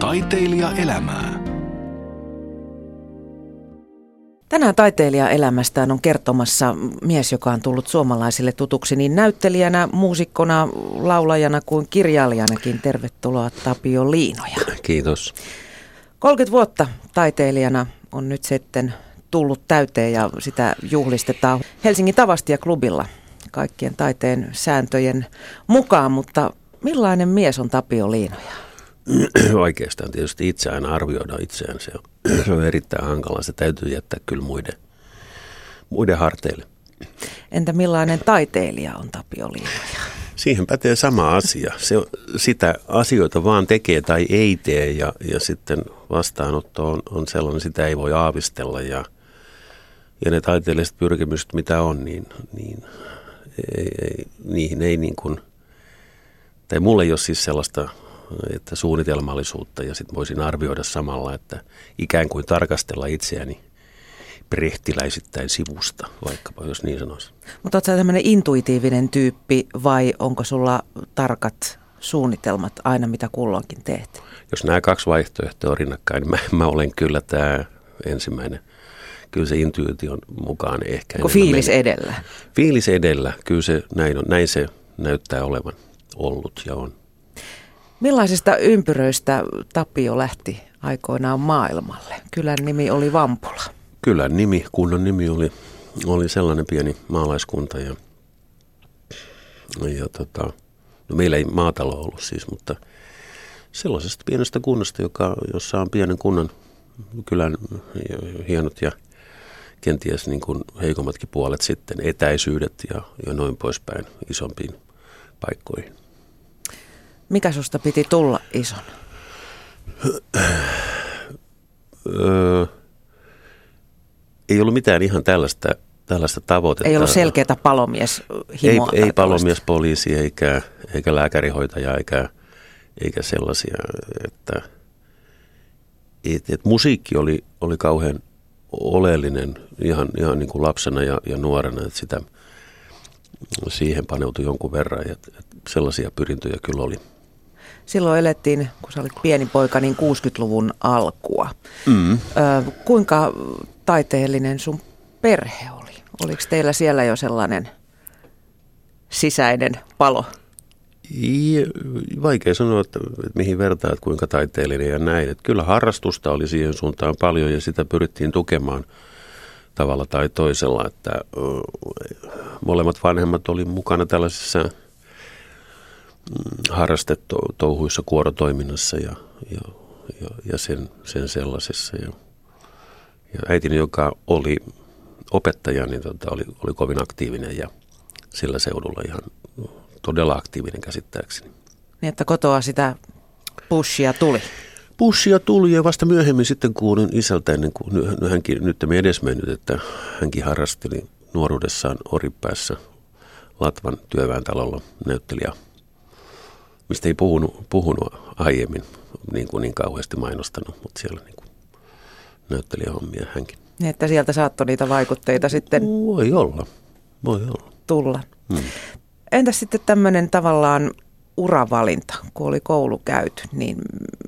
Taiteilija elämää. Tänään taiteilija elämästään on kertomassa mies, joka on tullut suomalaisille tutuksi niin näyttelijänä, muusikkona, laulajana kuin kirjailijanakin. Tervetuloa Tapio Liinoja. Kiitos. 30 vuotta taiteilijana on nyt sitten tullut täyteen ja sitä juhlistetaan Helsingin Tavastia klubilla kaikkien taiteen sääntöjen mukaan, mutta millainen mies on Tapio Liinoja? Oikeastaan tietysti itse aina arvioida itseään. Se on, se on erittäin hankala. Se täytyy jättää kyllä muiden, muiden harteille. Entä millainen taiteilija on Tapio Liinoja? Siihen pätee sama asia. Se, sitä asioita vaan tekee tai ei tee ja, ja sitten vastaanotto on, on sellainen, sitä ei voi aavistella ja, ja ne taiteelliset pyrkimykset, mitä on, niin, niin ei, ei, niihin ei niin kuin, tai mulle ei ole siis sellaista että suunnitelmallisuutta ja sitten voisin arvioida samalla, että ikään kuin tarkastella itseäni prehtiläisittäin sivusta, vaikkapa jos niin sanoisi. Mutta oletko tämmöinen intuitiivinen tyyppi vai onko sulla tarkat suunnitelmat aina mitä kulloinkin teet? Jos nämä kaksi vaihtoehtoa rinnakkain, niin mä, mä olen kyllä tämä ensimmäinen. Kyllä se intuition mukaan ehkä. Onko fiilis meni. edellä? Fiilis edellä, kyllä se näin, on, näin se näyttää olevan ollut ja on. Millaisista ympyröistä Tapio lähti aikoinaan maailmalle? Kylän nimi oli Vampula. Kylän nimi, kunnan nimi oli, oli sellainen pieni maalaiskunta ja, ja tota, no meillä ei maatalo ollut siis, mutta sellaisesta pienestä kunnasta, joka, jossa on pienen kunnan kylän hienot ja kenties niin kuin heikommatkin puolet sitten, etäisyydet ja, ja noin poispäin isompiin paikkoihin. Mikä susta piti tulla ison? Öö, ei ollut mitään ihan tällaista, tällaista tavoitetta. Ei ollut selkeää palomies Ei, ei palomies, poliisi eikä, eikä lääkärihoitaja eikä, eikä sellaisia, että et, et musiikki oli, oli kauhean oleellinen ihan, ihan niin kuin lapsena ja, ja nuorena, että sitä, siihen paneutui jonkun verran. Et sellaisia pyrintöjä kyllä oli silloin elettiin, kun sä olit pieni poika, niin 60-luvun alkua. Mm. Ö, kuinka taiteellinen sun perhe oli? Oliko teillä siellä jo sellainen sisäinen palo? Vaikea sanoa, että, että mihin vertaat, kuinka taiteellinen ja näin. Että kyllä harrastusta oli siihen suuntaan paljon ja sitä pyrittiin tukemaan tavalla tai toisella. Että, molemmat vanhemmat oli mukana tällaisissa harrastetouhuissa kuorotoiminnassa ja, ja, ja, ja sen, sen sellaisessa. Ja, ja äitini, joka oli opettaja, niin tota, oli, oli kovin aktiivinen ja sillä seudulla ihan todella aktiivinen käsittääkseni. Niin, että kotoa sitä pushia tuli? Pushia tuli ja vasta myöhemmin sitten kuulin isältä ennen kuin hänkin nyt me edesmennyt, että hänkin harrasteli nuoruudessaan Oripäässä Latvan työväentalolla näyttelijä mistä ei puhunut, puhunut aiemmin niin, kuin niin kauheasti mainostanut, mutta siellä niin kuin näyttelijähommia hänkin. Niin, että sieltä saattoi niitä vaikutteita sitten Voi olla, voi olla. Tulla. Hmm. Entäs sitten tämmöinen tavallaan uravalinta, kun oli koulu käyty, niin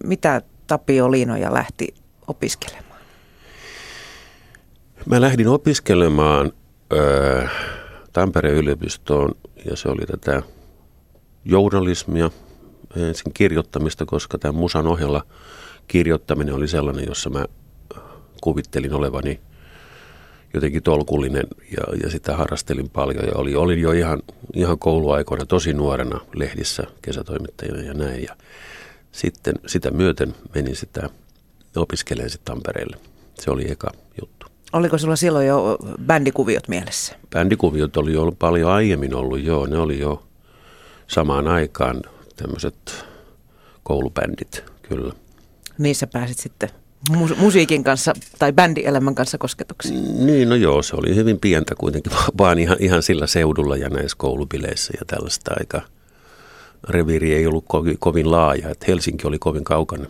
mitä Tapio Liinoja lähti opiskelemaan? Mä lähdin opiskelemaan äh, Tampereen yliopistoon ja se oli tätä journalismia, ensin kirjoittamista, koska tämän musan ohella kirjoittaminen oli sellainen, jossa mä kuvittelin olevani jotenkin tolkullinen ja, ja sitä harrastelin paljon. Ja oli, olin jo ihan, ihan kouluaikoina tosi nuorena lehdissä kesätoimittajana ja näin. Ja sitten sitä myöten menin sitä opiskelemaan sitten Tampereelle. Se oli eka juttu. Oliko sulla silloin jo bändikuviot mielessä? Bändikuviot oli jo paljon aiemmin ollut, joo. Ne oli jo samaan aikaan tämmöiset koulubändit, kyllä. Niissä pääsit sitten mu- musiikin kanssa tai bändielämän kanssa kosketuksiin? Niin, no joo, se oli hyvin pientä kuitenkin, vaan ihan, ihan sillä seudulla ja näissä koulubileissä ja tällaista aika. Reviiri ei ollut kovin, kovin laaja, että Helsinki oli kovin kaukana.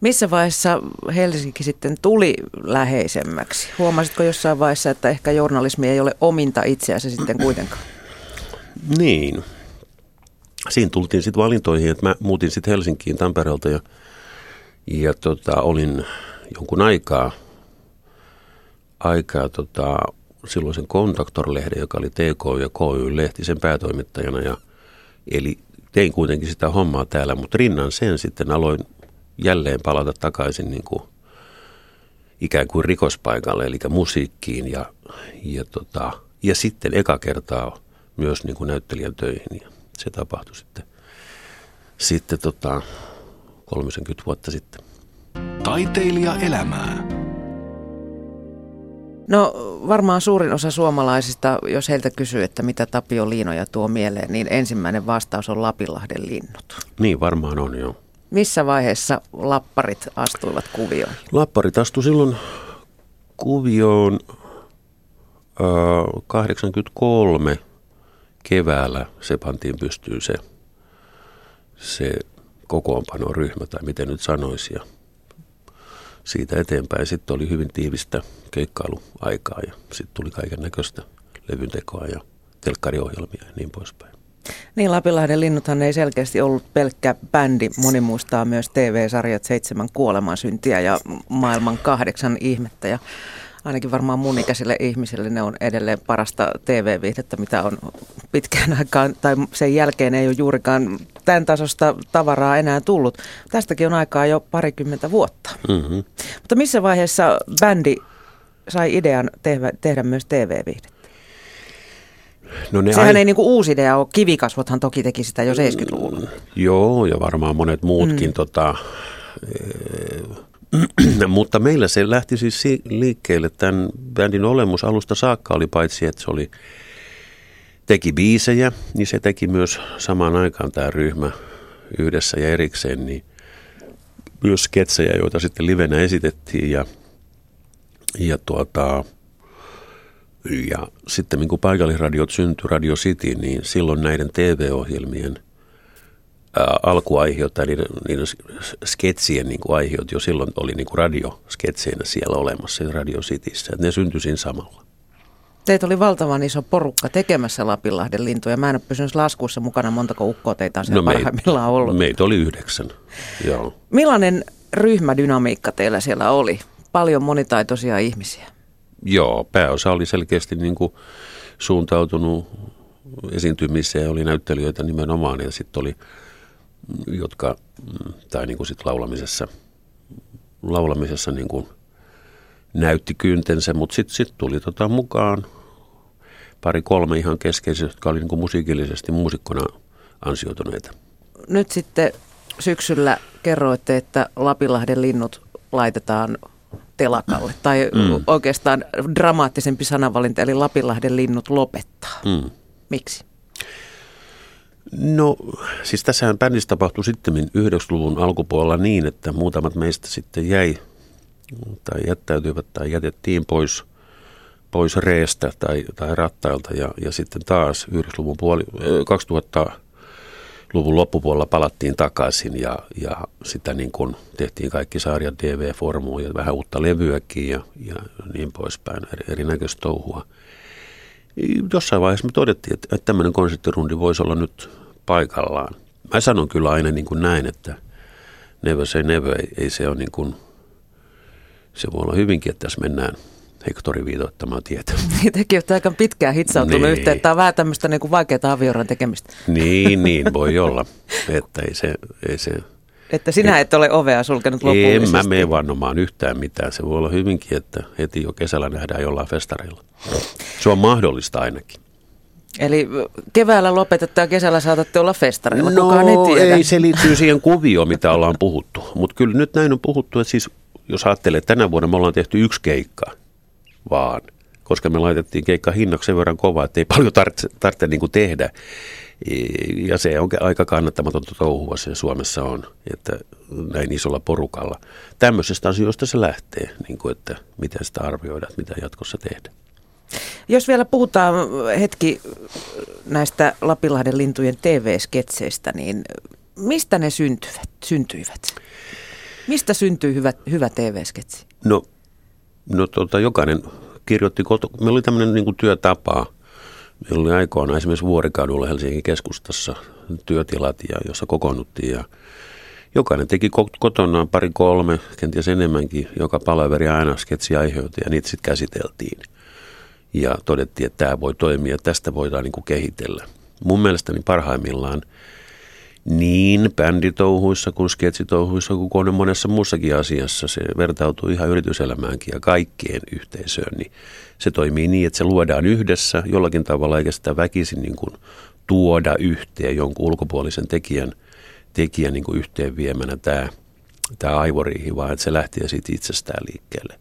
Missä vaiheessa Helsinki sitten tuli läheisemmäksi? Huomasitko jossain vaiheessa, että ehkä journalismi ei ole ominta itseäsi sitten kuitenkaan? Niin, siinä tultiin sitten valintoihin, että mä muutin sitten Helsinkiin Tampereelta ja Ja tota, olin jonkun aikaa, aikaa tota, silloisen Kontaktor-lehden, joka oli TK ja KY-lehti sen päätoimittajana. Ja, eli tein kuitenkin sitä hommaa täällä, mutta rinnan sen sitten aloin jälleen palata takaisin niin kuin ikään kuin rikospaikalle, eli musiikkiin ja, ja, tota, ja sitten eka kertaa myös niin kuin näyttelijän töihin se tapahtui sitten, sitten tota, 30 vuotta sitten. Taiteilija elämää. No varmaan suurin osa suomalaisista, jos heiltä kysyy, että mitä Tapio Liinoja tuo mieleen, niin ensimmäinen vastaus on Lapinlahden linnut. Niin varmaan on jo. Missä vaiheessa lapparit astuivat kuvioon? Lapparit astu silloin kuvioon äh, 83 keväällä. Se pantiin pystyyn se, se kokoonpanoryhmä tai miten nyt sanoisi. Ja siitä eteenpäin sitten oli hyvin tiivistä keikkailuaikaa ja sitten tuli kaiken näköistä levyntekoa ja telkkariohjelmia ja niin poispäin. Niin, Lapinlahden linnuthan ei selkeästi ollut pelkkä bändi. Moni muistaa myös TV-sarjat Seitsemän kuolemansyntiä ja Maailman kahdeksan ihmettä. Ja ainakin varmaan mun ikäisille ihmisille ne on edelleen parasta TV-viihdettä, mitä on pitkään aikaan, tai sen jälkeen ei ole juurikaan tämän tasosta tavaraa enää tullut. Tästäkin on aikaa jo parikymmentä vuotta. Mm-hmm. Mutta missä vaiheessa bändi sai idean tehdä, tehdä myös TV-viihdettä? No ne Sehän ai... ei niinku uusi idea ole. Kivikasvothan toki teki sitä jo 70-luvulla. Mm, joo, ja varmaan monet muutkin. Mm. Tota, e- mutta meillä se lähti siis liikkeelle. Tämän bändin olemus alusta saakka oli paitsi, että se oli, teki biisejä, niin se teki myös samaan aikaan tämä ryhmä yhdessä ja erikseen, niin myös sketsejä, joita sitten livenä esitettiin ja, ja tuota, ja sitten niin kun paikallisradiot syntyi, Radio City, niin silloin näiden TV-ohjelmien ää, alkuaiheut tai niiden, niiden sketsien niin kuin aiheut jo silloin oli niin kuin radiosketseinä siellä olemassa Radio Cityssä. Ne syntyi siinä samalla. Teitä oli valtavan iso porukka tekemässä Lapinlahden lintuja. Mä en ole pysynyt laskuissa mukana, montako ukkoa teitä on siellä no parhaimmillaan ollut. Meitä oli yhdeksän, joo. Millainen ryhmädynamiikka teillä siellä oli? Paljon monitaitoisia ihmisiä. Joo, pääosa oli selkeästi niin kuin suuntautunut esiintymiseen, oli näyttelijöitä nimenomaan ja sitten oli, jotka, tai niin kuin sit laulamisessa, laulamisessa niin kuin näytti kyntensä, mutta sitten sit tuli tota mukaan pari kolme ihan keskeisiä, jotka oli niin kuin musiikillisesti muusikkona ansioituneita. Nyt sitten syksyllä kerroitte, että Lapinlahden linnut laitetaan telakalle. Tai mm. oikeastaan dramaattisempi sanavalinta, eli Lapinlahden linnut lopettaa. Mm. Miksi? No, siis tässähän bändissä tapahtui sitten 90-luvun alkupuolella niin, että muutamat meistä sitten jäi tai jättäytyivät tai jätettiin pois, pois reestä tai, tai rattailta ja, ja sitten taas 90-luvun puoli, 2000 luvun loppupuolella palattiin takaisin ja, ja sitä niin kuin tehtiin kaikki sarjat DV-formuun ja vähän uutta levyäkin ja, ja niin poispäin, eri, erinäköistä touhua. Jossain vaiheessa me todettiin, että, että tämmöinen konserttirundi voisi olla nyt paikallaan. Mä sanon kyllä aina niin kuin näin, että never say never, ei, ei se ole niin kuin, se voi olla hyvinkin, että tässä mennään – Hektori viitoittamaa tietä. Niin, tekin olette aika pitkään hitsautunut niin. yhteen. Tämä on vähän tämmöistä niin kuin vaikeaa avioron tekemistä. Niin, niin voi olla. Että ei se, ei se, että sinä et ole ovea sulkenut lopullisesti. En mä mene vannomaan yhtään mitään. Se voi olla hyvinkin, että heti jo kesällä nähdään jollain festareilla. Se on mahdollista ainakin. Eli keväällä lopetetaan ja kesällä saatatte olla festareilla, no, kukaan ei tiedä. ei, se liittyy siihen kuvioon, mitä ollaan puhuttu. Mutta kyllä nyt näin on puhuttu, että siis jos ajattelee, että tänä vuonna me ollaan tehty yksi keikka – vaan, koska me laitettiin keikka hinnaksi sen verran kovaa, että ei paljon tarvitse, tarvitse niin kuin tehdä. Ja se on aika kannattamatonta touhua se Suomessa on, että näin isolla porukalla. Tämmöisestä asioista se lähtee, niin kuin, että miten sitä arvioidaan, mitä jatkossa tehdään. Jos vielä puhutaan hetki näistä Lapinlahden lintujen TV-sketseistä, niin mistä ne syntyvät, syntyivät? Mistä syntyy hyvä, hyvä TV-sketsi? No No tota, jokainen kirjoitti, koto, meillä oli tämmöinen niin työtapa. Meillä oli aikoina esimerkiksi Vuorikadulla Helsingin keskustassa työtilat, ja, jossa kokoonnuttiin ja, jokainen teki kotonaan pari kolme, kenties enemmänkin, joka palaveri aina sketsi aiheutti ja niitä sitten käsiteltiin. Ja todettiin, että tämä voi toimia, tästä voidaan niin kuin kehitellä. Mun mielestäni parhaimmillaan niin bänditouhuissa kuin sketsitouhuissa kuin monessa muussakin asiassa. Se vertautuu ihan yrityselämäänkin ja kaikkien yhteisöön. Niin se toimii niin, että se luodaan yhdessä jollakin tavalla eikä sitä väkisin niin kuin tuoda yhteen jonkun ulkopuolisen tekijän, tekijän niin kuin yhteen viemänä tämä, tämä aivoriihi, vaan että se lähtee siitä itsestään liikkeelle.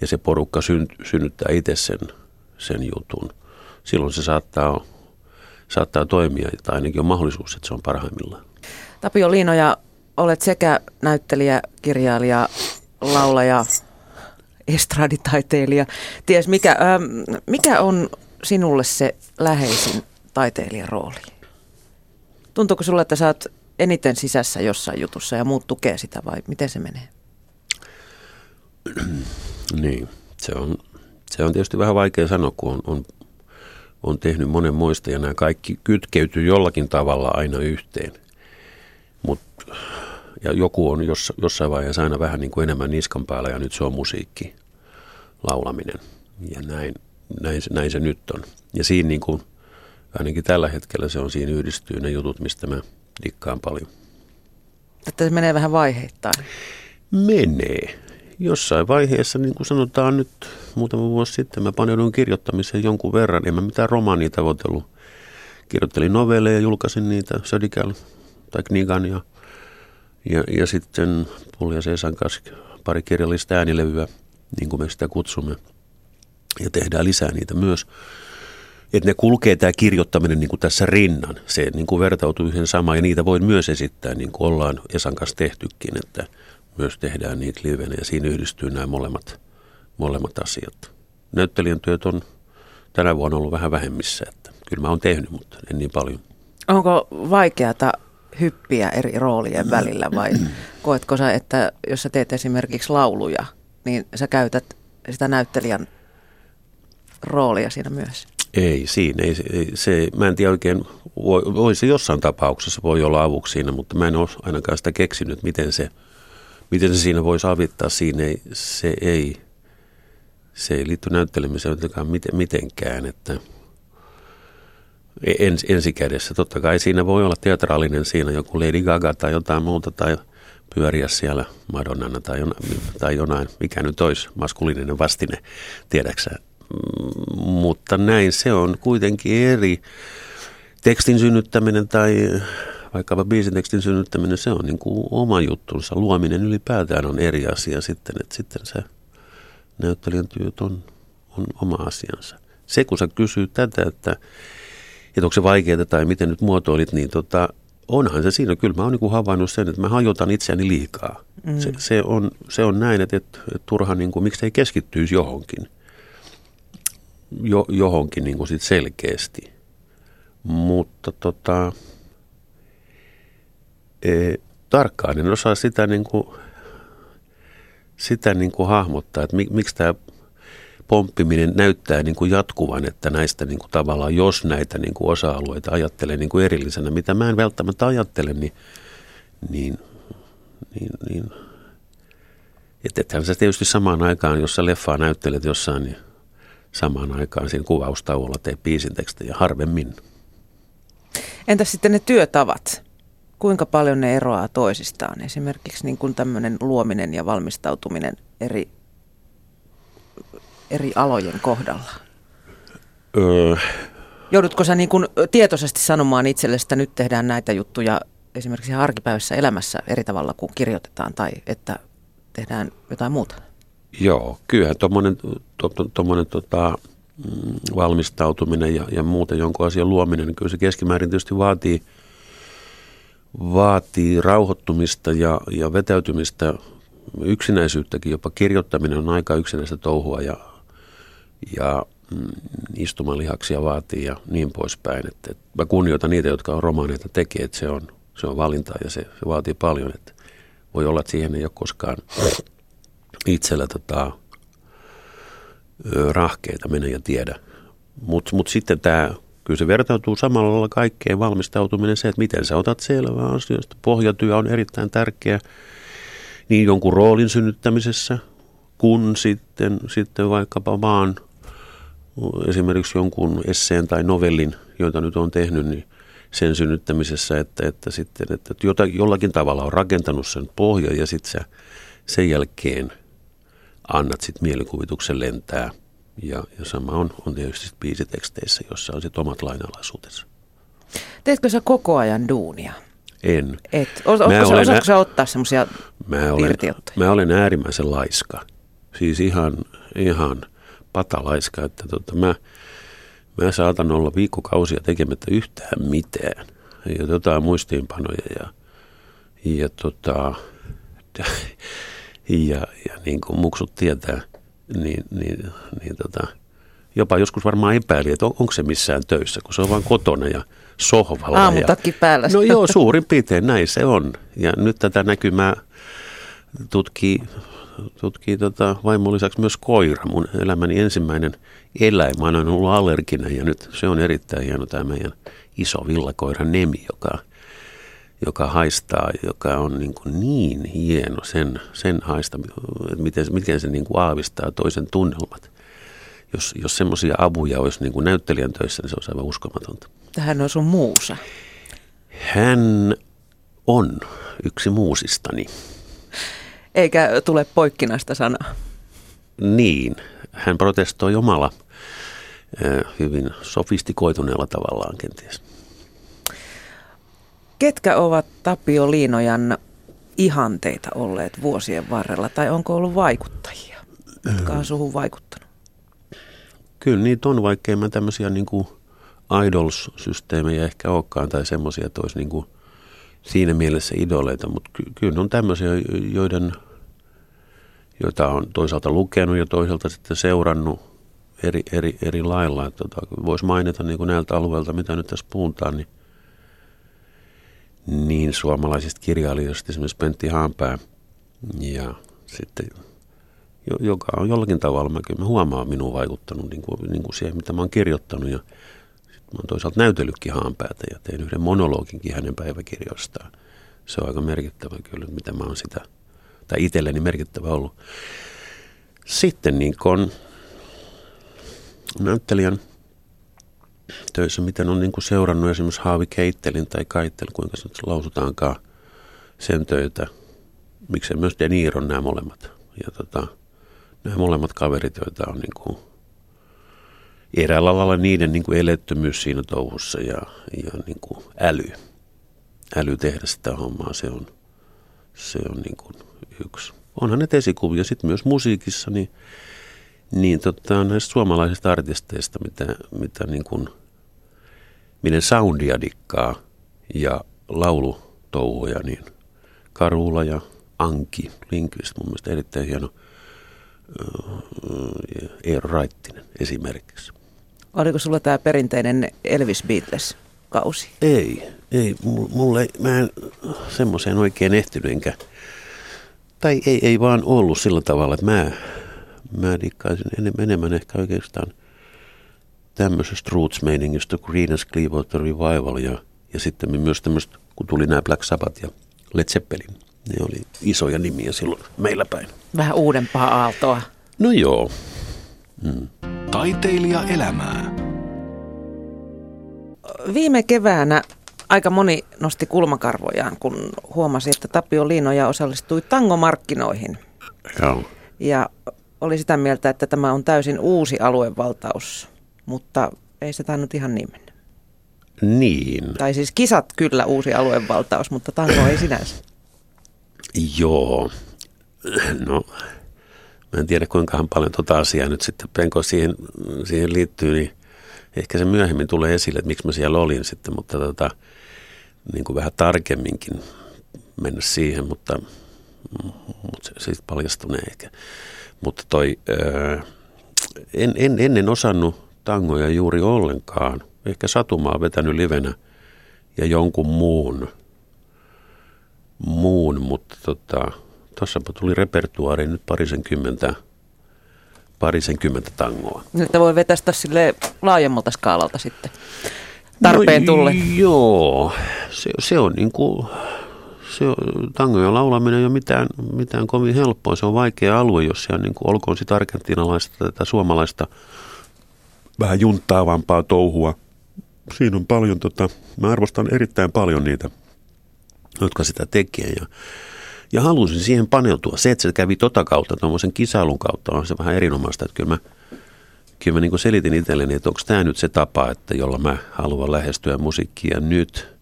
Ja se porukka synnyttää itse sen, sen jutun. Silloin se saattaa saattaa toimia, tai ainakin on mahdollisuus, että se on parhaimmillaan. Tapio Liinoja, olet sekä näyttelijä, kirjailija, laulaja, estraditaiteilija. Ties mikä, ähm, mikä on sinulle se läheisin taiteilijan rooli? Tuntuuko sulle, että sä oot eniten sisässä jossain jutussa ja muut tukee sitä vai miten se menee? niin, se on, se on tietysti vähän vaikea sanoa, kun on, on on tehnyt monen muista ja nämä kaikki kytkeytyy jollakin tavalla aina yhteen. Mut, ja joku on joss, jossain vaiheessa aina vähän niin kuin enemmän niskan päällä ja nyt se on musiikki, laulaminen. Ja näin, näin, näin se nyt on. Ja siinä niin kuin, ainakin tällä hetkellä se on siinä yhdistyy ne jutut, mistä mä dikkaan paljon. Että se menee vähän vaiheittain. Menee jossain vaiheessa, niin kuin sanotaan nyt muutama vuosi sitten, mä paneudun kirjoittamiseen jonkun verran. En mä mitään romaania tavoitellut. Kirjoittelin novelleja, julkaisin niitä, Södikäl tai Knigan ja, ja, ja sitten Pulja Seesan kanssa pari kirjallista äänilevyä, niin kuin me sitä kutsumme. Ja tehdään lisää niitä myös. Että ne kulkee tämä kirjoittaminen niin kuin tässä rinnan. Se niin kuin vertautuu yhden samaan ja niitä voi myös esittää, niin kuin ollaan Esan kanssa tehtykin, että – myös tehdään niitä livenä ja siinä yhdistyy nämä molemmat, molemmat asiat. Näyttelijän työt on tänä vuonna ollut vähän vähemmissä, että kyllä mä oon tehnyt, mutta en niin paljon. Onko vaikeata hyppiä eri roolien välillä vai koetko sä, että jos sä teet esimerkiksi lauluja, niin sä käytät sitä näyttelijän roolia siinä myös? Ei, siinä ei, ei se, mä en tiedä oikein, voi, voi se jossain tapauksessa voi olla avuksi siinä, mutta mä en ole ainakaan sitä keksinyt, miten se – miten se siinä voi avittaa, siinä ei, se ei, se ei liitty näyttelemiseen mitenkään, että ens, ensikädessä. Totta kai siinä voi olla teatraalinen siinä joku Lady Gaga tai jotain muuta tai pyöriä siellä Madonnana tai, jona, tai jonain, mikä nyt olisi maskuliininen vastine, tiedäksä. Mm, mutta näin se on kuitenkin eri tekstin synnyttäminen tai vaikkapa biisitekstin synnyttäminen, se on niin kuin oma juttunsa. Luominen ylipäätään on eri asia sitten, että sitten se näyttelijän työt on, on oma asiansa. Se, kun sä kysyy tätä, että, että onko se vaikeaa tai miten nyt muotoilit, niin tota, onhan se siinä. Kyllä mä oon niin havainnut sen, että mä hajotan itseäni liikaa. Mm. Se, se, on, se on näin, että, että, että turha, niin kuin, miksi ei keskittyisi johonkin, jo, johonkin niin kuin sit selkeästi. Mutta tota, e, tarkkaan en osaa sitä, niin kuin, sitä niin kuin hahmottaa, että mik, miksi tämä pomppiminen näyttää niin kuin jatkuvan, että näistä niin kuin tavallaan, jos näitä niin kuin osa-alueita ajattelee niin kuin erillisenä, mitä mä en välttämättä ajattele, niin, niin, niin, niin että sä tietysti samaan aikaan, jos sä leffaa näyttelet jossain, niin samaan aikaan siinä kuvaustauolla tee biisin tekstejä harvemmin. Entäs sitten ne työtavat? Kuinka paljon ne eroaa toisistaan? Esimerkiksi niin kuin tämmöinen luominen ja valmistautuminen eri, eri alojen kohdalla. Öö. Joudutko sä niin kuin tietoisesti sanomaan itsellesi, että nyt tehdään näitä juttuja esimerkiksi arkipäivässä elämässä eri tavalla kuin kirjoitetaan tai että tehdään jotain muuta? Joo, kyllähän tuommoinen to, to, tota, mm, valmistautuminen ja, ja muuten jonkun asian luominen, niin kyllä se keskimäärin tietysti vaatii – vaatii rauhoittumista ja, ja vetäytymistä, yksinäisyyttäkin, jopa kirjoittaminen on aika yksinäistä touhua ja, ja mm, istumalihaksia vaatii ja niin poispäin. Että, että mä kunnioitan niitä, jotka on romaaneita tekee, että se on, se on valinta ja se, se vaatii paljon. Että voi olla, että siihen ei ole koskaan itsellä tota, rahkeita mennä ja tiedä. Mutta mut sitten tämä kyllä se vertautuu samalla lailla kaikkeen valmistautuminen se, että miten sä otat selvää asioista. Pohjatyö on erittäin tärkeä niin jonkun roolin synnyttämisessä, kun sitten, sitten vaikkapa vaan esimerkiksi jonkun esseen tai novellin, joita nyt on tehnyt, niin sen synnyttämisessä, että, että, sitten, että jollakin tavalla on rakentanut sen pohjan ja sitten sen jälkeen annat sitten mielikuvituksen lentää. Ja, ja sama on, on tietysti biisiteksteissä, jossa on sitten omat lainalaisuutensa. Teetkö sä koko ajan duunia? En. Et. Os, mä olen, osaatko sä ottaa semmoisia mä olen, mä olen äärimmäisen laiska. Siis ihan, ihan patalaiska, että tota, mä, mä saatan olla viikkokausia tekemättä yhtään mitään. Ja jotain muistiinpanoja ja, ja, tota, ja, ja niin kuin muksut tietää, niin, niin, niin tota, jopa joskus varmaan epäili, että on, onko se missään töissä, kun se on vain kotona ja sohvalla. Aamutakki päällä. No joo, suurin piirtein näin se on. Ja nyt tätä näkymää tutkii, tutkii tota vaimon lisäksi myös koira. Mun elämäni ensimmäinen eläin. Mä olen ollut allerginen ja nyt se on erittäin hieno tämä meidän iso villakoira Nemi, joka, joka haistaa, joka on niin, kuin niin hieno sen, sen haista, että miten, miten se niin kuin aavistaa toisen tunnelmat. Jos, jos semmoisia avuja olisi niin kuin näyttelijän töissä, niin se olisi aivan uskomatonta. Hän on sun muusa. Hän on yksi muusistani. Eikä tule poikkinaista sanaa. Niin, hän protestoi omalla hyvin sofistikoituneella tavallaan kenties. Ketkä ovat Tapio Liinojan ihanteita olleet vuosien varrella, tai onko ollut vaikuttajia, jotka on suhun vaikuttanut? Kyllä niitä on, vaikkei mä tämmöisiä niin kuin idols-systeemejä ehkä olekaan, tai semmoisia, että olisi niin kuin siinä mielessä idoleita, mutta ky- kyllä ne on tämmöisiä, joiden, joita on toisaalta lukenut ja toisaalta sitten seurannut eri, eri, eri lailla. Tota, voisi mainita niin kuin näiltä alueilta, mitä nyt tässä puhutaan, niin, niin suomalaisista kirjailijoista esimerkiksi Pentti Haanpää ja sitten joka on jollakin tavalla, mä, kyllä mä huomaan minun vaikuttanut niin kuin, niin kuin siihen, mitä mä oon kirjoittanut ja sitten mä oon toisaalta näytellytkin Haanpäätä ja tein yhden monologinkin hänen päiväkirjoistaan. Se on aika merkittävä kyllä, mitä mä oon sitä, tai itselleni merkittävä ollut. Sitten niin kun näyttelijän töissä, miten on niin kuin seurannut esimerkiksi Haavi Keittelin tai Kaittel, kuinka se lausutaankaan sen töitä. Miksei myös De Niron nämä molemmat. Ja tota, nämä molemmat kaverit, joita on niin kuin eräällä lailla niiden niin kuin elettömyys siinä touhussa ja, ja niin kuin äly. Äly tehdä sitä hommaa, se on, se on niin kuin yksi. Onhan ne esikuvia sitten myös musiikissa, niin niin tota, näistä suomalaisista artisteista, mitä, mitä niin kuin, miten soundia dikkaa ja laulutouhuja, niin Karula ja Anki Linkvist, mun mielestä erittäin hieno Eero Raittinen esimerkiksi. Oliko sulla tämä perinteinen Elvis Beatles-kausi? Ei, ei. Mulle, mä en semmoiseen oikein ehtinyt enkä, tai ei, ei vaan ollut sillä tavalla, että mä mä dikkaisin enemmän, enemmän ehkä oikeastaan tämmöisestä roots-meiningistä kuin Greenest Clearwater Revival ja, ja sitten myös tämmöistä, kun tuli nämä Black Sabbath ja Led Zeppelin. Ne oli isoja nimiä silloin meillä päin. Vähän uudempaa aaltoa. No joo. Mm. Taiteilija elämää. Viime keväänä aika moni nosti kulmakarvojaan, kun huomasi, että Tapio Liinoja osallistui tangomarkkinoihin. Joo. Ja oli sitä mieltä, että tämä on täysin uusi aluevaltaus, mutta ei se tainnut ihan niin mennä. Niin. Tai siis kisat kyllä uusi aluevaltaus, mutta tango ei sinänsä. Joo. No, mä en tiedä kuinka paljon tuota asiaa nyt sitten Penko siihen, siihen liittyy, niin ehkä se myöhemmin tulee esille, että miksi mä siellä olin sitten, mutta tota, niin kuin vähän tarkemminkin mennä siihen, mutta, mutta se, se paljastunee ehkä. Mutta toi, en, en, ennen osannut tangoja juuri ollenkaan. Ehkä satumaa vetänyt livenä ja jonkun muun, muun mutta tota, tuossapa tuli repertuaari nyt parisen kymmentä parisenkymmentä tangoa. Että voi vetästä sille laajemmalta skaalalta sitten tarpeen no, tulle. Joo, se, se on niin kuin, se on, tangojen laulaminen ei ole mitään, mitään kovin helppoa. Se on vaikea alue, jos siellä niin kuin, olkoon sitten argentinalaista tai suomalaista vähän junttaavampaa touhua. Siinä on paljon, tota, mä arvostan erittäin paljon niitä, jotka sitä tekee. Ja, ja halusin siihen paneutua. Se, että se kävi tota kautta, tuommoisen kisailun kautta, on se vähän erinomaista. Että kyllä mä, kyllä mä niin selitin itselleni, että onko tämä nyt se tapa, että jolla mä haluan lähestyä musiikkia nyt.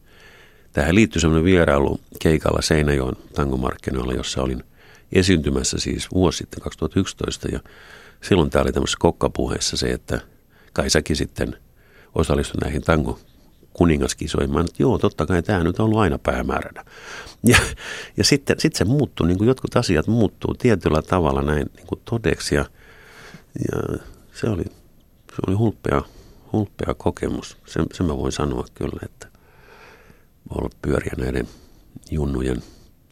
Tähän liittyy semmoinen vierailu keikalla Seinäjoen tangomarkkinoilla, jossa olin esiintymässä siis vuosi sitten 2011. Ja silloin tämä oli tämmöisessä kokkapuheessa se, että kai säkin sitten osallistui näihin tango kuningaskisoihin. Mä että joo, totta kai tämä nyt on ollut aina päämääränä. Ja, ja sitten sit se muuttuu, niin kuin jotkut asiat muuttuu tietyllä tavalla näin niin kuin todeksi. Ja, ja se oli, se oli hulppea, hulppea kokemus. Sen, sen mä voin sanoa kyllä, että olla pyöriä näiden junnujen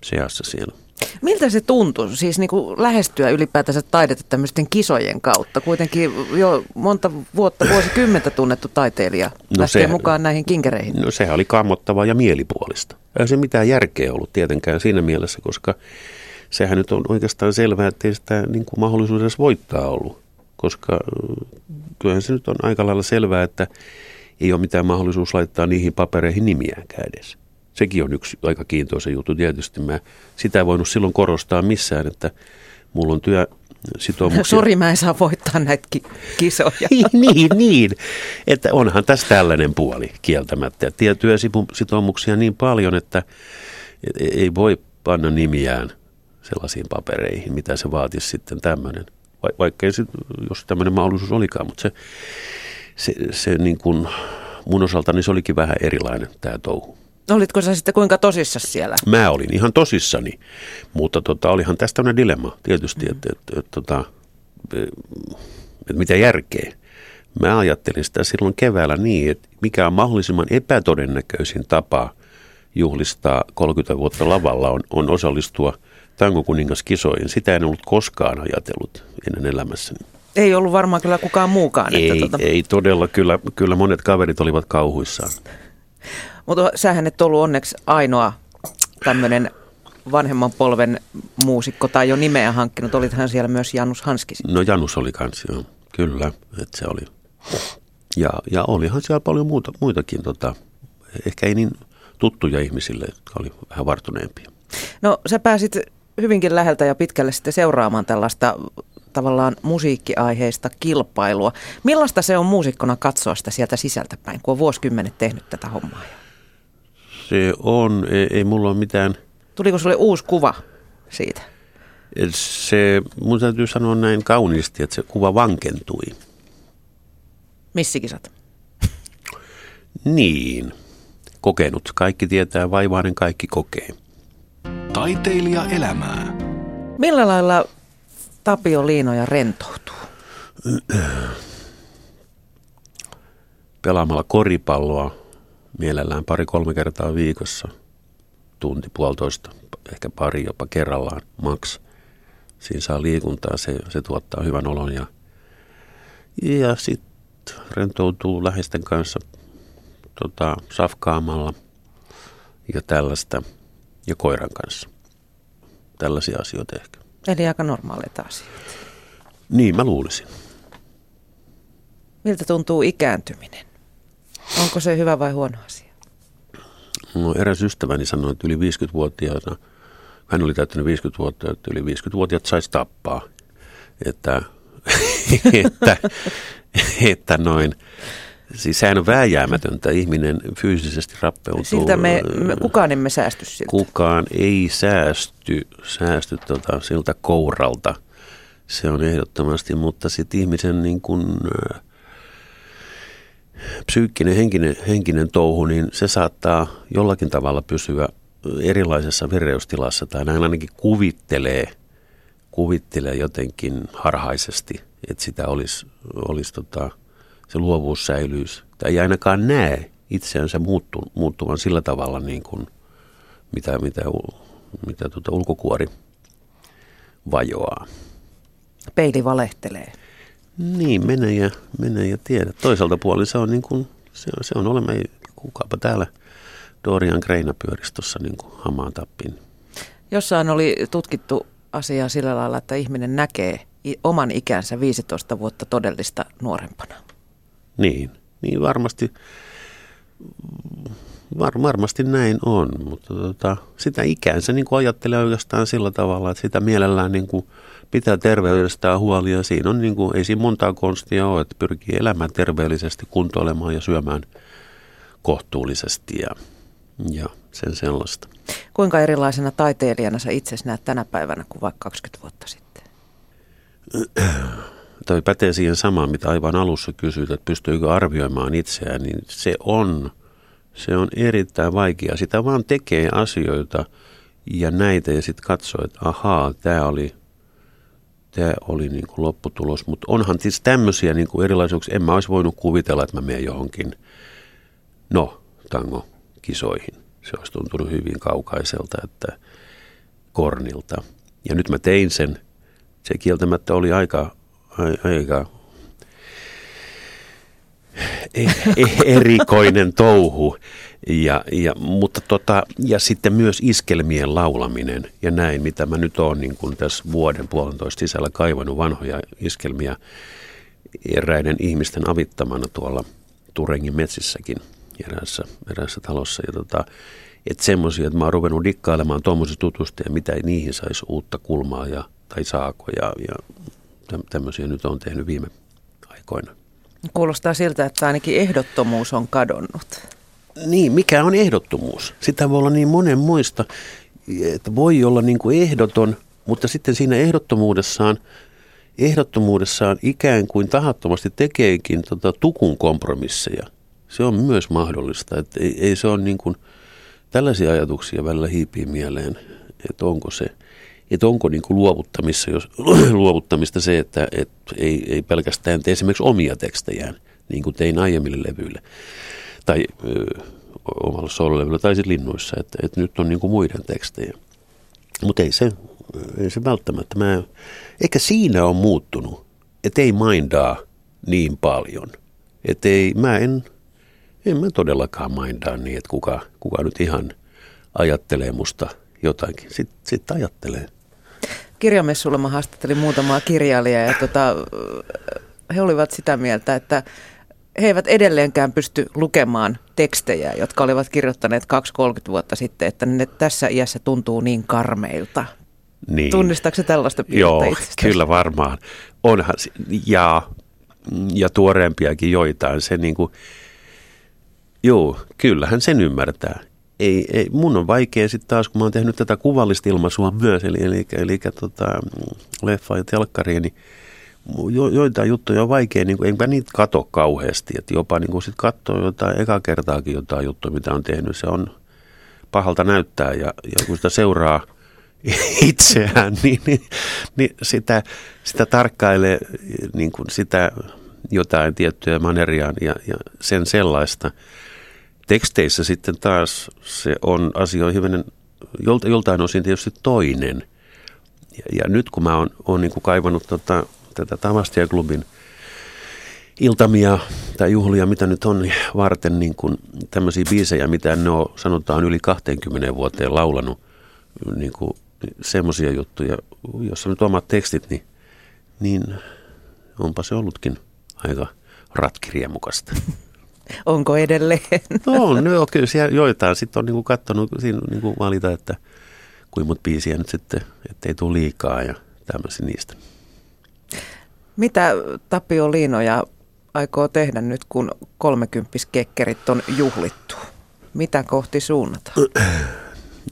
seassa siellä. Miltä se tuntui, siis niin kuin lähestyä ylipäätänsä taidetta tämmöisten kisojen kautta? Kuitenkin jo monta vuotta, vuosikymmentä tunnettu taiteilija no lähtee se, mukaan näihin kinkereihin. No sehän oli kammottavaa ja mielipuolista. Ei se mitään järkeä ollut tietenkään siinä mielessä, koska sehän nyt on oikeastaan selvää, että ei sitä niin kuin mahdollisuudessa voittaa ollut. Koska kyllähän se nyt on aika lailla selvää, että ei ole mitään mahdollisuus laittaa niihin papereihin nimiäänkään edes. Sekin on yksi aika kiintoisa juttu tietysti. Mä sitä ei voinut silloin korostaa missään, että mulla on työ, sitoumuksia. Sori, mä en saa voittaa näitä ki- kisoja. niin, niin. Että onhan tässä tällainen puoli kieltämättä. Ja työsitoumuksia niin paljon, että ei voi panna nimiään sellaisiin papereihin, mitä se vaatisi sitten tämmöinen. Va- vaikka ei jos tämmöinen mahdollisuus olikaan, mutta se, se, se niin kuin mun osaltani se olikin vähän erilainen tämä touhu. Olitko sä sitten kuinka tosissa siellä? Mä olin ihan tosissani, mutta tota, olihan tästä tämmöinen dilemma tietysti, että et, et, tota, et mitä järkeä. Mä ajattelin sitä silloin keväällä niin, että mikä on mahdollisimman epätodennäköisin tapa juhlistaa 30 vuotta lavalla on, on osallistua tangokuningaskisoihin. Sitä en ollut koskaan ajatellut ennen elämässäni. Ei ollut varmaan kyllä kukaan muukaan. Ei, että tuota... ei todella. Kyllä, kyllä monet kaverit olivat kauhuissaan. Mutta sähän et ollut onneksi ainoa tämmöinen vanhemman polven muusikko tai jo nimeä hankkinut. Olithan siellä myös Janus Hanskis. No Janus oli kans, joo. Kyllä, että se oli. Ja, ja olihan siellä paljon muuta, muitakin, tota, ehkä ei niin tuttuja ihmisille, jotka oli vähän vartuneempia. No sä pääsit hyvinkin läheltä ja pitkälle sitten seuraamaan tällaista tavallaan musiikkiaiheista kilpailua. Millaista se on muusikkona katsoa sitä sieltä sisältä päin, kun on vuosikymmenet tehnyt tätä hommaa? Se on, ei, ei mulla ole mitään... Tuliko sulle uusi kuva siitä? Se, mun täytyy sanoa näin kauniisti, että se kuva vankentui. Missikisat? Niin, kokenut. Kaikki tietää, vaivainen kaikki kokee. Taiteilija elämää. Millä lailla Tapio Liinoja rentoutuu? Pelaamalla koripalloa mielellään pari-kolme kertaa viikossa, tunti, puolitoista, ehkä pari jopa kerrallaan, maks. Siinä saa liikuntaa, se, se tuottaa hyvän olon ja, ja sitten rentoutuu läheisten kanssa tota, safkaamalla ja tällaista ja koiran kanssa. Tällaisia asioita ehkä. Eli aika normaaleita asioita. Niin, mä luulisin. Miltä tuntuu ikääntyminen? Onko se hyvä vai huono asia? No, eräs ystäväni sanoi, että yli 50-vuotiaana, hän oli täyttänyt 50 vuotta, että yli 50-vuotiaat saisi tappaa. Että, että, että noin, siis sehän on vääjäämätöntä, ihminen fyysisesti rappeutuu. Siltä me, me kukaan emme säästy siltä. Kukaan ei säästy, säästy tota, siltä kouralta. Se on ehdottomasti, mutta sitten ihmisen niin kuin, äh, psyykkinen, henkinen, henkinen touhu, niin se saattaa jollakin tavalla pysyä erilaisessa vireystilassa tai näin ainakin kuvittelee, kuvittelee jotenkin harhaisesti, että sitä olisi, olisi tota, se luovuus säilyisi. Tai ei ainakaan näe itseänsä muuttu, muuttuvan sillä tavalla, niin kuin, mitä, mitä, mitä tota ulkokuori vajoaa. Peili valehtelee. Niin, mene ja, mene ja tiedä. Toisaalta puolin se on, niin kuin, se on, se on olemme, kukaapa täällä Dorian Greina pyörisi tuossa niin kuin hamaan tappiin. Jossain oli tutkittu asiaa sillä lailla, että ihminen näkee oman ikänsä 15 vuotta todellista nuorempana. Niin, niin varmasti, var, varmasti näin on, mutta tota, sitä ikänsä niin kuin ajattelee oikeastaan sillä tavalla, että sitä mielellään niin kuin pitää terveydestään huolia. Siinä on niin kuin, ei siinä montaa konstia ole, että pyrkii elämään terveellisesti, kuntoilemaan ja syömään kohtuullisesti ja, ja sen sellaista. Kuinka erilaisena taiteilijana sä itse näet tänä päivänä kuin vaikka 20 vuotta sitten? Toi pätee siihen samaan, mitä aivan alussa kysyit, että pystyykö arvioimaan itseään, niin se on, se on erittäin vaikea. Sitä vaan tekee asioita ja näitä ja sitten katsoo, että ahaa, tämä oli, tämä oli niin kuin lopputulos. Mutta onhan siis tämmöisiä niin kuin erilaisuuksia. En mä olisi voinut kuvitella, että mä menen johonkin, no, tango kisoihin. Se olisi tuntunut hyvin kaukaiselta, että kornilta. Ja nyt mä tein sen. Se kieltämättä oli aika, aika e, e, erikoinen touhu. Ja, ja, mutta tota, ja sitten myös iskelmien laulaminen ja näin, mitä mä nyt oon niin kuin tässä vuoden puolentoista sisällä kaivannut vanhoja iskelmiä eräiden ihmisten avittamana tuolla Turengin metsissäkin eräässä, eräässä talossa. Ja tota, että semmoisia, että mä oon ruvennut dikkailemaan tuommoisista tutusta ja mitä niihin saisi uutta kulmaa ja, tai saako ja, ja tämmöisiä nyt on tehnyt viime aikoina. Kuulostaa siltä, että ainakin ehdottomuus on kadonnut. Niin, mikä on ehdottomuus? Sitä voi olla niin monen muista, että voi olla niin kuin ehdoton, mutta sitten siinä ehdottomuudessaan, ehdottomuudessaan ikään kuin tahattomasti tekeekin tota tukun kompromisseja. Se on myös mahdollista, että ei, ei se ole niin kuin, tällaisia ajatuksia välillä hiipii mieleen, että onko se, että onko niin kuin luovuttamissa, jos, luovuttamista se, että, että ei, ei pelkästään tee esimerkiksi omia tekstejään, niin kuin tein aiemmille levyille tai ö, omalla sololevyllä tai sitten linnuissa, että, että nyt on niin kuin muiden tekstejä. Mutta ei se, ei se välttämättä. Mä, eikä siinä ole muuttunut, että ei mindaa niin paljon. Että ei, mä en, en mä todellakaan mindaa niin, että kuka, kuka nyt ihan ajattelee musta jotakin. Sitten sit ajattelee. Kirjamessulla mä haastattelin muutamaa kirjailijaa ja tota, he olivat sitä mieltä, että he eivät edelleenkään pysty lukemaan tekstejä, jotka olivat kirjoittaneet 2-30 vuotta sitten, että ne tässä iässä tuntuu niin karmeilta. Niin. Tunnistaako se tällaista piirteitä Joo, itsestäsi? kyllä varmaan. Onhan, ja, ja tuoreempiakin joitain. Se niin kuin, joo, kyllähän sen ymmärtää. Ei, ei, mun on vaikea sitten taas, kun mä oon tehnyt tätä kuvallista ilmaisua myös, eli, eli, eli, tota, leffa ja telkkaria, niin jo, joitain juttuja on vaikea, niin kuin, enpä niitä kato kauheasti, että jopa niin sitten katsoo jotain, eka kertaakin jotain juttuja, mitä on tehnyt, se on pahalta näyttää ja, ja kun sitä seuraa itseään, niin, niin, niin sitä, sitä tarkkailee niin kuin sitä jotain tiettyä maneriaan ja, ja sen sellaista. Teksteissä sitten taas se on asioihin joltain osin tietysti toinen. Ja, ja nyt kun mä oon, oon niin kuin kaivannut tota, tätä Tavastia-klubin iltamia tai juhlia, mitä nyt on, niin varten niin kuin tämmöisiä biisejä, mitä ne on, sanotaan yli 20 vuoteen laulanut, niin kuin semmoisia juttuja, jossa nyt omat tekstit, niin, niin onpa se ollutkin aika ratkirjemukasta. Onko edelleen? No on, no, kyllä siellä joitain sitten on niin katsonut siinä niin kuin valita, että kuinka mut biisiä nyt sitten, ettei tule liikaa ja tämmöisiä niistä. Mitä Tapio Liinoja aikoo tehdä nyt, kun kolmekymppiskekkerit on juhlittu? Mitä kohti suunnata?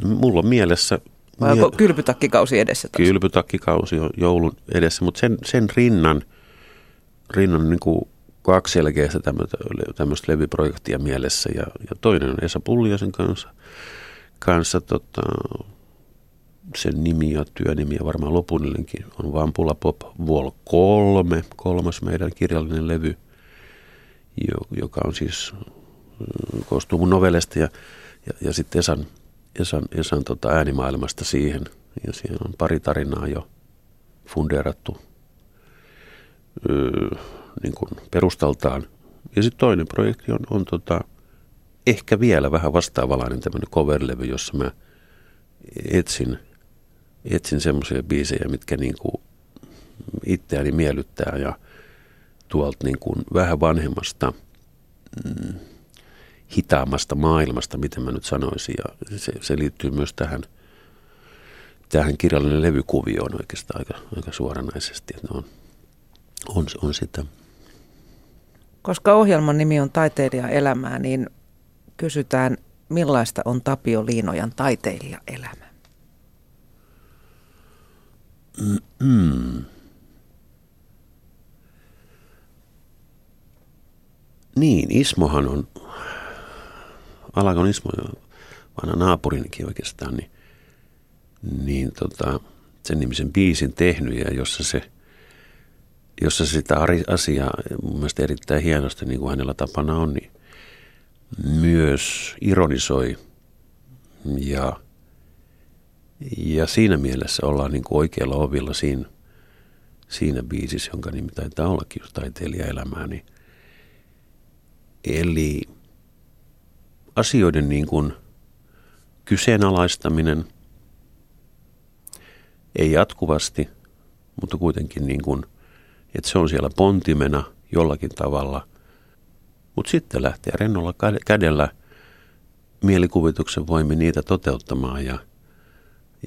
Mulla on mielessä... Vai onko mie- kylpytakkikausi edessä? Taas? Kylpytakkikausi on joulun edessä, mutta sen, sen rinnan, rinnan niin kuin kaksi selkeästä tämmöistä levyprojektia mielessä. Ja, ja toinen on Esa Pulliasen kanssa, kanssa tota, sen nimi ja työnimi ja varmaan lopunnillinkin on Vampula Pop Vol 3, kolmas meidän kirjallinen levy, joka on siis, mm, koostuu mun novellesta ja, ja, ja sitten Esan, Esan, Esan tota äänimaailmasta siihen. Ja siihen on pari tarinaa jo fundeerattu öö, niin kuin perustaltaan. Ja sitten toinen projekti on, on tota, ehkä vielä vähän vastaavalainen tämmöinen coverlevy, jossa mä etsin, etsin semmoisia biisejä, mitkä niin kuin itseäni miellyttää ja tuolta niin kuin vähän vanhemmasta, mm, hitaammasta maailmasta, miten mä nyt sanoisin. Ja se, se liittyy myös tähän, tähän kirjallinen levykuvioon oikeastaan aika, aika suoranaisesti. Että on, on, on sitä. Koska ohjelman nimi on Taiteilija elämää, niin kysytään, millaista on Tapio Liinojan taiteilija elämä? Mm. Niin, Ismohan on, Alakon Ismo, vanha naapurinikin oikeastaan, niin, niin tota, sen nimisen biisin tehnyt ja jossa se, jossa sitä asiaa mun mielestä erittäin hienosti, niin kuin hänellä tapana on, niin myös ironisoi. Ja, ja siinä mielessä ollaan niin kuin oikealla ovilla siinä, siinä biisissä, jonka nimi taitaa ollakin just taiteilija elämää, niin Eli asioiden niin kuin kyseenalaistaminen, ei jatkuvasti, mutta kuitenkin niin kuin, että se on siellä pontimena jollakin tavalla. Mutta sitten lähtee rennolla kädellä mielikuvituksen voimin niitä toteuttamaan ja,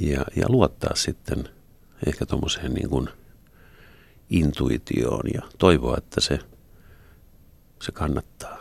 ja, ja luottaa sitten ehkä tuommoiseen niin intuitioon ja toivoa, että se, se kannattaa.